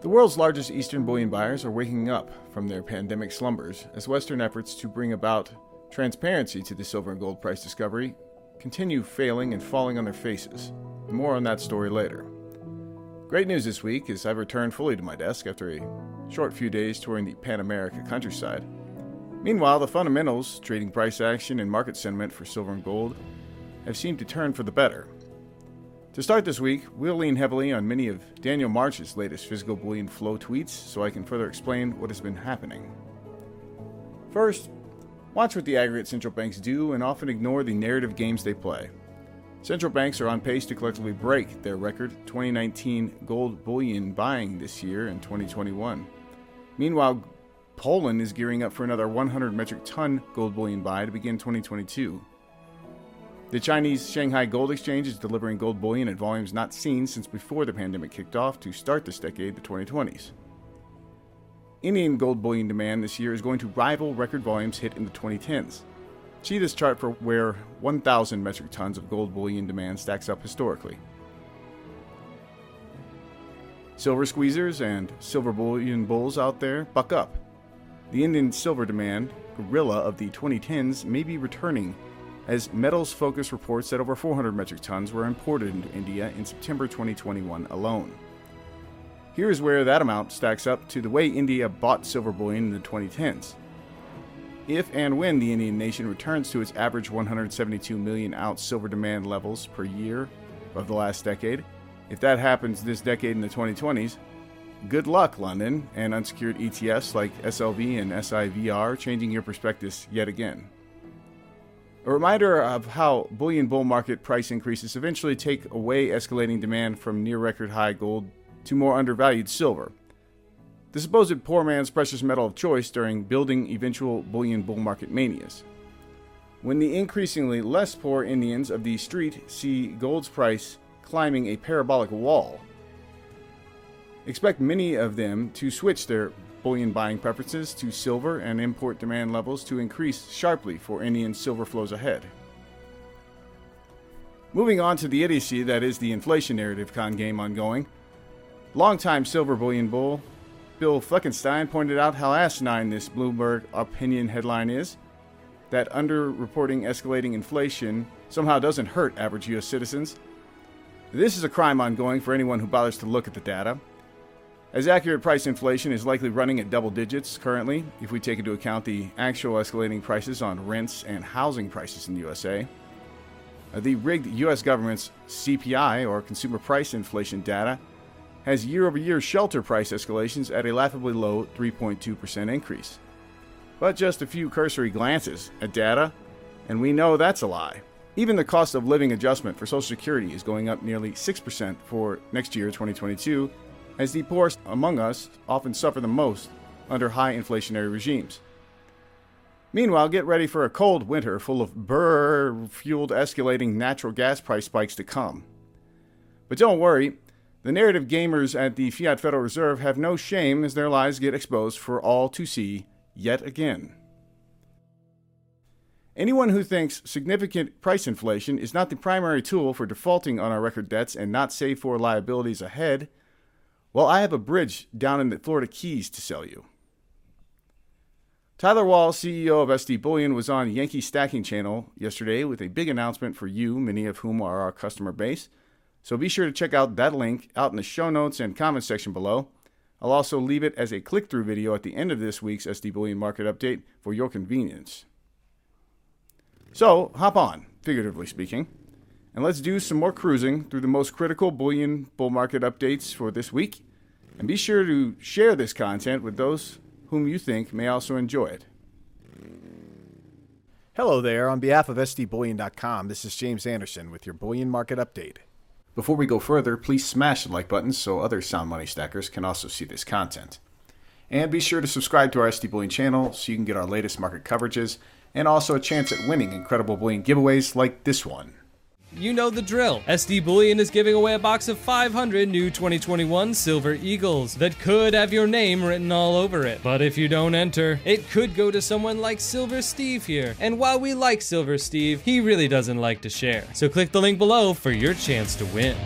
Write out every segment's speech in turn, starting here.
The world's largest Eastern bullion buyers are waking up from their pandemic slumbers as Western efforts to bring about transparency to the silver and gold price discovery continue failing and falling on their faces. More on that story later. Great news this week is I've returned fully to my desk after a short few days touring the Pan America countryside. Meanwhile, the fundamentals, trading price action, and market sentiment for silver and gold have seemed to turn for the better. To start this week, we'll lean heavily on many of Daniel March's latest physical bullion flow tweets so I can further explain what has been happening. First, watch what the aggregate central banks do and often ignore the narrative games they play. Central banks are on pace to collectively break their record 2019 gold bullion buying this year in 2021. Meanwhile, Poland is gearing up for another 100 metric ton gold bullion buy to begin 2022. The Chinese Shanghai Gold Exchange is delivering gold bullion at volumes not seen since before the pandemic kicked off to start this decade, the 2020s. Indian gold bullion demand this year is going to rival record volumes hit in the 2010s. See this chart for where 1,000 metric tons of gold bullion demand stacks up historically. Silver squeezers and silver bullion bulls out there, buck up. The Indian silver demand, gorilla of the 2010s, may be returning as Metals Focus reports that over 400 metric tons were imported into India in September 2021 alone. Here is where that amount stacks up to the way India bought silver bullion in the 2010s. If and when the Indian nation returns to its average 172 million ounce silver demand levels per year of the last decade, if that happens this decade in the 2020s, good luck, London, and unsecured ETFs like SLV and SIVR changing your perspectives yet again. A reminder of how bullion bull market price increases eventually take away escalating demand from near record high gold to more undervalued silver. The supposed poor man's precious metal of choice during building eventual bullion bull market manias. When the increasingly less poor Indians of the street see gold's price climbing a parabolic wall, expect many of them to switch their bullion buying preferences to silver and import demand levels to increase sharply for Indian silver flows ahead. Moving on to the idiocy that is the inflation narrative con game ongoing. Longtime silver bullion bull Bill Fleckenstein pointed out how asinine this Bloomberg opinion headline is that underreporting escalating inflation somehow doesn't hurt average US citizens. This is a crime ongoing for anyone who bothers to look at the data. As accurate price inflation is likely running at double digits currently, if we take into account the actual escalating prices on rents and housing prices in the USA. Uh, the rigged US government's CPI, or Consumer Price Inflation data, has year over year shelter price escalations at a laughably low 3.2% increase. But just a few cursory glances at data, and we know that's a lie. Even the cost of living adjustment for Social Security is going up nearly 6% for next year, 2022, as the poorest among us often suffer the most under high inflationary regimes. Meanwhile, get ready for a cold winter full of burr fueled escalating natural gas price spikes to come. But don't worry, the narrative gamers at the Fiat Federal Reserve have no shame as their lies get exposed for all to see yet again. Anyone who thinks significant price inflation is not the primary tool for defaulting on our record debts and not save for liabilities ahead well, I have a bridge down in the Florida Keys to sell you. Tyler Wall, CEO of SD Bullion, was on Yankee Stacking Channel yesterday with a big announcement for you, many of whom are our customer base. So be sure to check out that link out in the show notes and comment section below. I'll also leave it as a click through video at the end of this week's SD Bullion market update for your convenience. So hop on, figuratively speaking. And let's do some more cruising through the most critical bullion bull market updates for this week. And be sure to share this content with those whom you think may also enjoy it. Hello there. On behalf of SDBullion.com, this is James Anderson with your bullion market update. Before we go further, please smash the like button so other sound money stackers can also see this content. And be sure to subscribe to our SD Bullion channel so you can get our latest market coverages and also a chance at winning incredible bullion giveaways like this one you know the drill. SD Bullion is giving away a box of 500 new 2021 Silver Eagles that could have your name written all over it. But if you don't enter, it could go to someone like Silver Steve here. And while we like Silver Steve, he really doesn't like to share. So click the link below for your chance to win.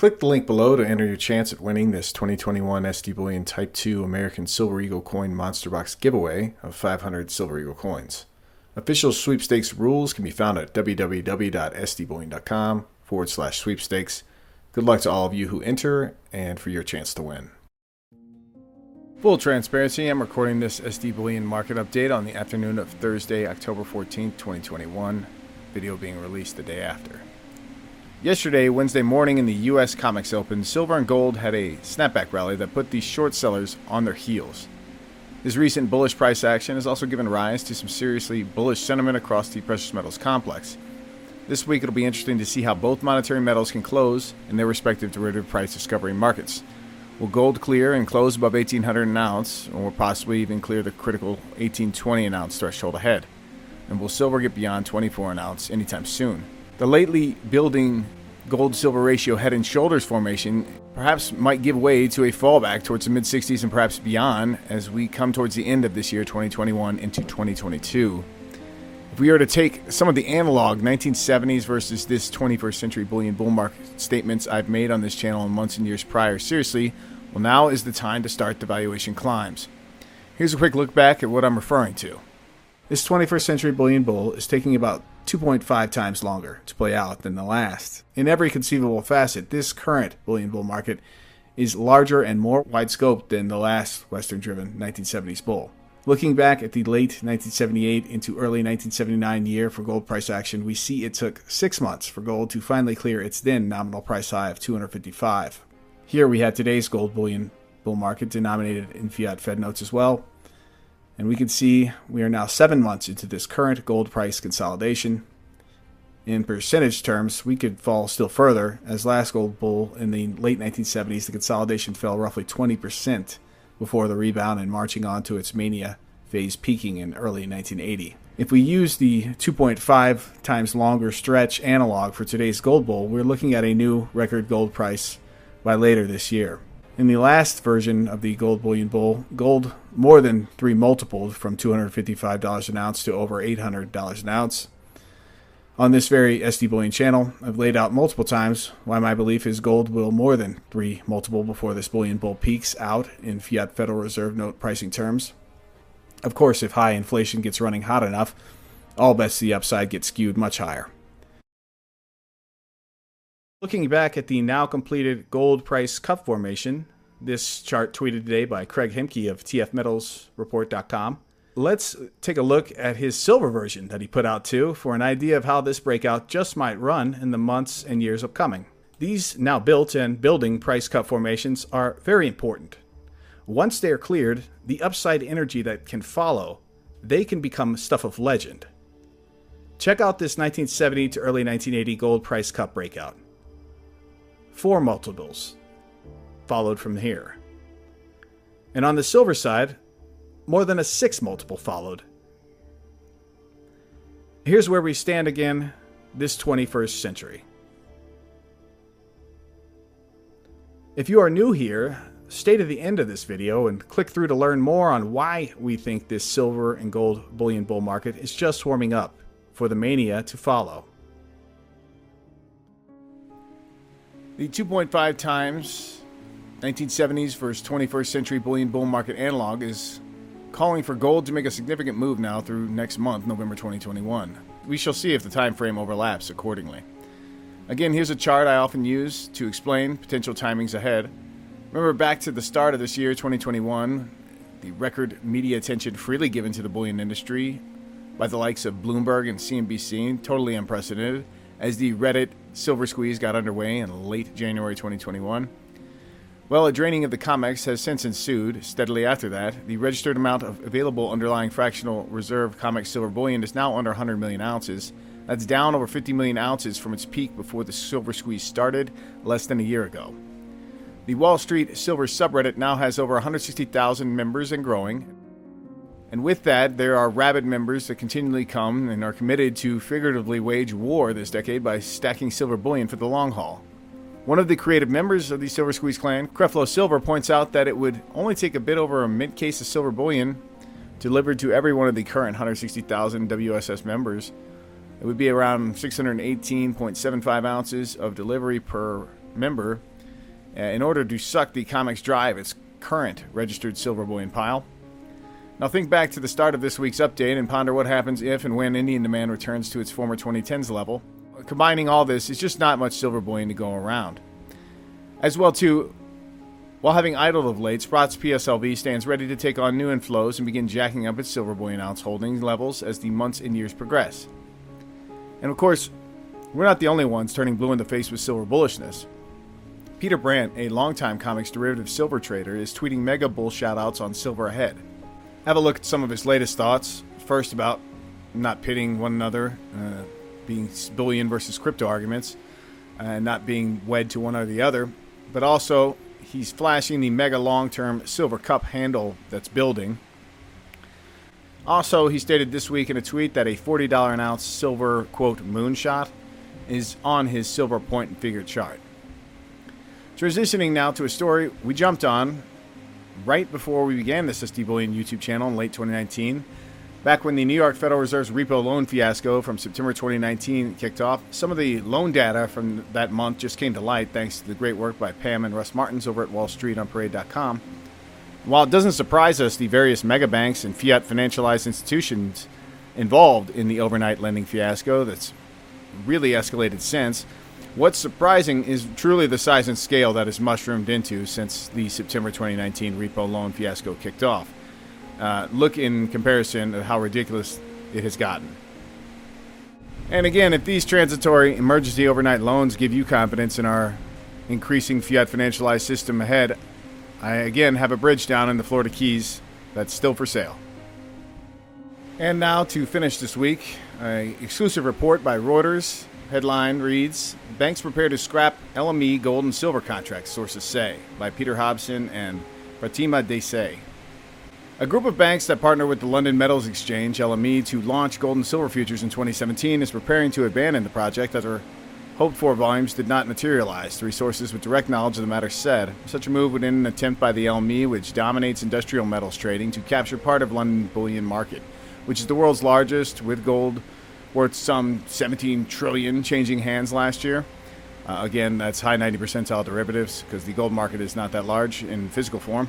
Click the link below to enter your chance at winning this 2021 SD Bullion Type 2 American Silver Eagle Coin Monster Box giveaway of 500 Silver Eagle coins. Official sweepstakes rules can be found at www.sdbullion.com forward slash sweepstakes. Good luck to all of you who enter and for your chance to win. Full transparency, I'm recording this SD Bullion market update on the afternoon of Thursday, October 14th, 2021, video being released the day after. Yesterday, Wednesday morning in the US COMEX Open, silver and gold had a snapback rally that put these short sellers on their heels. This recent bullish price action has also given rise to some seriously bullish sentiment across the precious metals complex. This week it'll be interesting to see how both monetary metals can close in their respective derivative price discovery markets. Will gold clear and close above 1800 an ounce, or possibly even clear the critical 1820 an ounce threshold ahead? And will silver get beyond 24 an ounce anytime soon? The lately building gold silver ratio head and shoulders formation perhaps might give way to a fallback towards the mid 60s and perhaps beyond as we come towards the end of this year 2021 into 2022. If we were to take some of the analog 1970s versus this 21st century bullion bull market statements I've made on this channel in months and years prior seriously, well, now is the time to start the valuation climbs. Here's a quick look back at what I'm referring to. This 21st century bullion bull is taking about 2.5 times longer to play out than the last. In every conceivable facet, this current bullion bull market is larger and more wide scoped than the last Western driven 1970s bull. Looking back at the late 1978 into early 1979 year for gold price action, we see it took six months for gold to finally clear its then nominal price high of 255. Here we have today's gold bullion bull market denominated in fiat Fed notes as well, and we can see we are now seven months into this current gold price consolidation. In percentage terms, we could fall still further, as last gold bull in the late 1970s, the consolidation fell roughly 20% before the rebound and marching on to its mania phase peaking in early 1980. If we use the 2.5 times longer stretch analog for today's gold bull, we're looking at a new record gold price by later this year. In the last version of the gold bullion bull, gold more than three multipled from $255 an ounce to over $800 an ounce. On this very SD Bullion channel, I've laid out multiple times why my belief is gold will more than three multiple before this bullion bull peaks out in fiat Federal Reserve note pricing terms. Of course, if high inflation gets running hot enough, all bets to the upside get skewed much higher. Looking back at the now completed gold price cup formation, this chart tweeted today by Craig Hemke of TFMetalsReport.com. Let's take a look at his silver version that he put out too for an idea of how this breakout just might run in the months and years upcoming. These now built and building price cup formations are very important. Once they are cleared, the upside energy that can follow, they can become stuff of legend. Check out this 1970 to early 1980 gold price cup breakout four multiples followed from here. And on the silver side, more than a six multiple followed. Here's where we stand again this 21st century. If you are new here, stay to the end of this video and click through to learn more on why we think this silver and gold bullion bull market is just warming up for the mania to follow. The 2.5 times 1970s versus 21st century bullion bull market analog is calling for gold to make a significant move now through next month, November 2021. We shall see if the time frame overlaps accordingly. Again, here's a chart I often use to explain potential timings ahead. Remember back to the start of this year, 2021, the record media attention freely given to the bullion industry by the likes of Bloomberg and CNBC, totally unprecedented as the Reddit silver squeeze got underway in late January 2021. Well, a draining of the COMEX has since ensued. Steadily after that, the registered amount of available underlying fractional reserve COMEX silver bullion is now under 100 million ounces. That's down over 50 million ounces from its peak before the silver squeeze started less than a year ago. The Wall Street Silver subreddit now has over 160,000 members and growing, and with that, there are rabid members that continually come and are committed to figuratively wage war this decade by stacking silver bullion for the long haul. One of the creative members of the Silver Squeeze clan, Creflo Silver, points out that it would only take a bit over a mint case of silver bullion delivered to every one of the current 160,000 WSS members. It would be around 618.75 ounces of delivery per member uh, in order to suck the COMEX dry of its current registered silver bullion pile. Now think back to the start of this week's update and ponder what happens if and when Indian demand returns to its former 2010s level. Combining all this is just not much silver bullion to go around. As well, too, while having idled of late, Sprott's PSLV stands ready to take on new inflows and begin jacking up its silver bullion ounce holding levels as the months and years progress. And of course, we're not the only ones turning blue in the face with silver bullishness. Peter Brandt, a longtime COMEX derivative silver trader, is tweeting mega bull shoutouts on silver ahead. Have a look at some of his latest thoughts. First, about not pitting one another, uh, being bullion versus crypto arguments, and not being wed to one or the other, but also he's flashing the mega long term silver cup handle that's building. Also, he stated this week in a tweet that a $40 an ounce silver, quote, moonshot is on his silver point and figure chart. Transitioning now to a story we jumped on right before we began the SD Bullion YouTube channel in late 2019 Back when the New York Federal Reserve's repo loan fiasco from September 2019 kicked off, some of the loan data from that month just came to light thanks to the great work by Pam and Russ Martens over at Wall Street on Parade.com. While it doesn't surprise us the various mega banks and fiat financialized institutions involved in the overnight lending fiasco that's really escalated since, what's surprising is truly the size and scale that has mushroomed into since the September 2019 repo loan fiasco kicked off uh, look in comparison at how ridiculous it has gotten. And again, if these transitory emergency overnight loans give you confidence in our increasing fiat financialized system ahead, I again have a bridge down in the Florida Keys that's still for sale. And now to finish this week, an exclusive report by Reuters. Headline reads Banks prepare to scrap LME gold and silver contracts, sources say, by Peter Hobson and Pratima Desai. A group of banks that partner with the London Metals Exchange, LME, to launch gold and silver futures in 2017 is preparing to abandon the project after hoped for volumes did not materialize, three sources with direct knowledge of the matter said. Such a move would end an attempt by the LME, which dominates industrial metals trading, to capture part of London bullion market, which is the world's largest, with gold worth some 17 trillion changing hands last year. Uh, again, that's high 90 percentile derivatives because the gold market is not that large in physical form.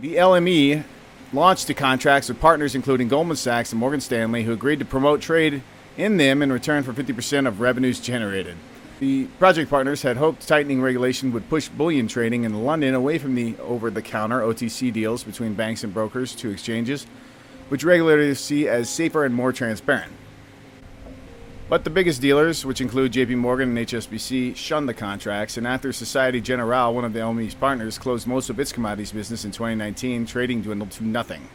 The LME launched the contracts with partners including Goldman Sachs and Morgan Stanley, who agreed to promote trade in them in return for 50% of revenues generated. The project partners had hoped tightening regulation would push bullion trading in London away from the over the counter OTC deals between banks and brokers to exchanges, which regulators see as safer and more transparent. But the biggest dealers, which include JP Morgan and HSBC, shunned the contracts, and after Societe Generale, one of the LME's partners, closed most of its commodities business in 2019, trading dwindled to nothing.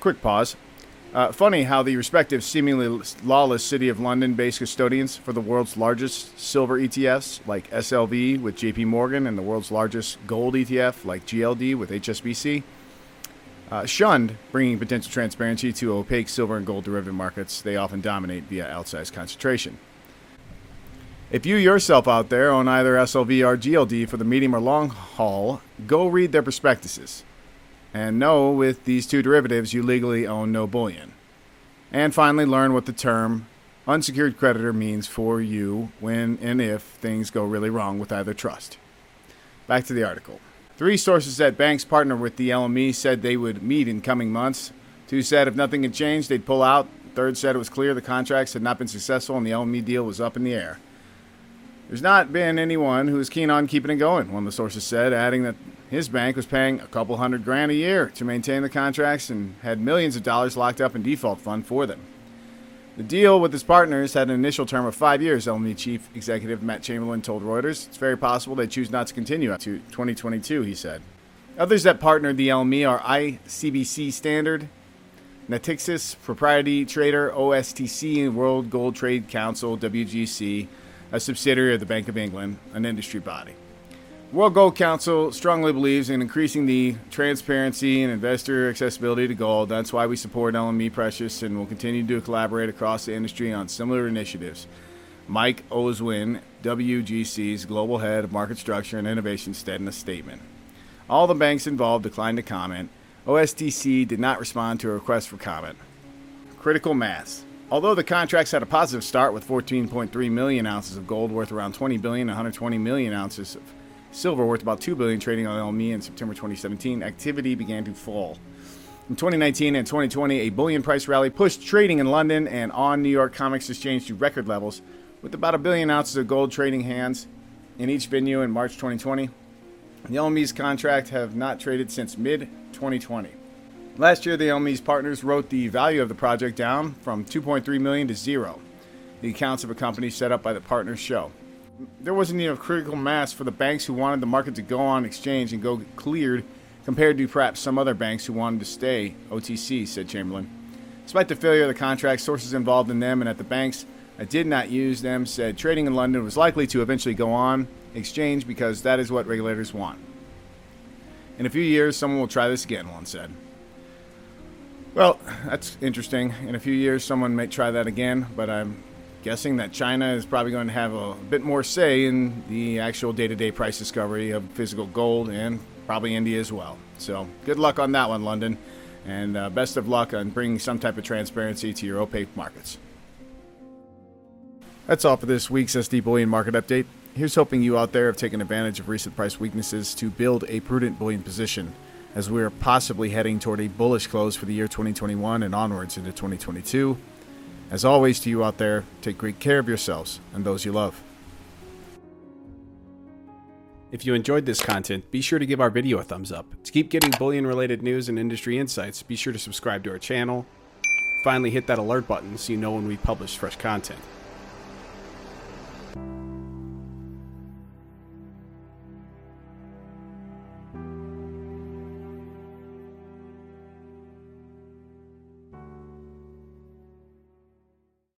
Quick pause. Uh, funny how the respective seemingly lawless City of London based custodians for the world's largest silver ETFs, like SLV with JP Morgan, and the world's largest gold ETF, like GLD with HSBC, uh, shunned bringing potential transparency to opaque silver and gold derivative markets they often dominate via outsized concentration. If you yourself out there own either SLV or GLD for the medium or long haul, go read their prospectuses. And know with these two derivatives you legally own no bullion. And finally, learn what the term unsecured creditor means for you when and if things go really wrong with either trust. Back to the article. Three sources at banks partner with the LME said they would meet in coming months. Two said if nothing had changed, they'd pull out. Third said it was clear the contracts had not been successful and the LME deal was up in the air. There's not been anyone who is keen on keeping it going, one of the sources said, adding that his bank was paying a couple hundred grand a year to maintain the contracts and had millions of dollars locked up in default fund for them. The deal with his partners had an initial term of five years, LME chief executive Matt Chamberlain told Reuters. It's very possible they choose not to continue up to 2022, he said. Others that partnered the LME are ICBC Standard, Natixis, Propriety Trader, OSTC, and World Gold Trade Council, WGC, a subsidiary of the Bank of England, an industry body. World Gold Council strongly believes in increasing the transparency and investor accessibility to gold. That's why we support LME Precious and will continue to collaborate across the industry on similar initiatives. Mike Oswin, WGC's global head of market structure and innovation, said in a statement. All the banks involved declined to comment. OSTC did not respond to a request for comment. Critical mass. Although the contracts had a positive start with 14.3 million ounces of gold worth around 20 billion, 120 million ounces of silver worth about 2 billion trading on LME in September 2017, activity began to fall. In 2019 and 2020, a bullion price rally pushed trading in London and on New York COMEX Exchange to record levels, with about a billion ounces of gold trading hands in each venue in March 2020. The LME's contract have not traded since mid 2020. Last year, the LME's partners wrote the value of the project down from 2.3 million to zero. The accounts of a company set up by the partners show. There wasn't enough critical mass for the banks who wanted the market to go on exchange and go cleared compared to perhaps some other banks who wanted to stay OTC, said Chamberlain. Despite the failure of the contract, sources involved in them and at the banks that did not use them said trading in London was likely to eventually go on exchange because that is what regulators want. In a few years, someone will try this again, one said. Well, that's interesting. In a few years, someone may try that again, but I'm guessing that China is probably going to have a bit more say in the actual day to day price discovery of physical gold and probably India as well. So good luck on that one, London, and uh, best of luck on bringing some type of transparency to your opaque markets. That's all for this week's SD Bullion Market Update. Here's hoping you out there have taken advantage of recent price weaknesses to build a prudent bullion position as we are possibly heading toward a bullish close for the year 2021 and onwards into 2022. As always, to you out there, take great care of yourselves and those you love. If you enjoyed this content, be sure to give our video a thumbs up. To keep getting bullion related news and industry insights, be sure to subscribe to our channel. Finally, hit that alert button so you know when we publish fresh content.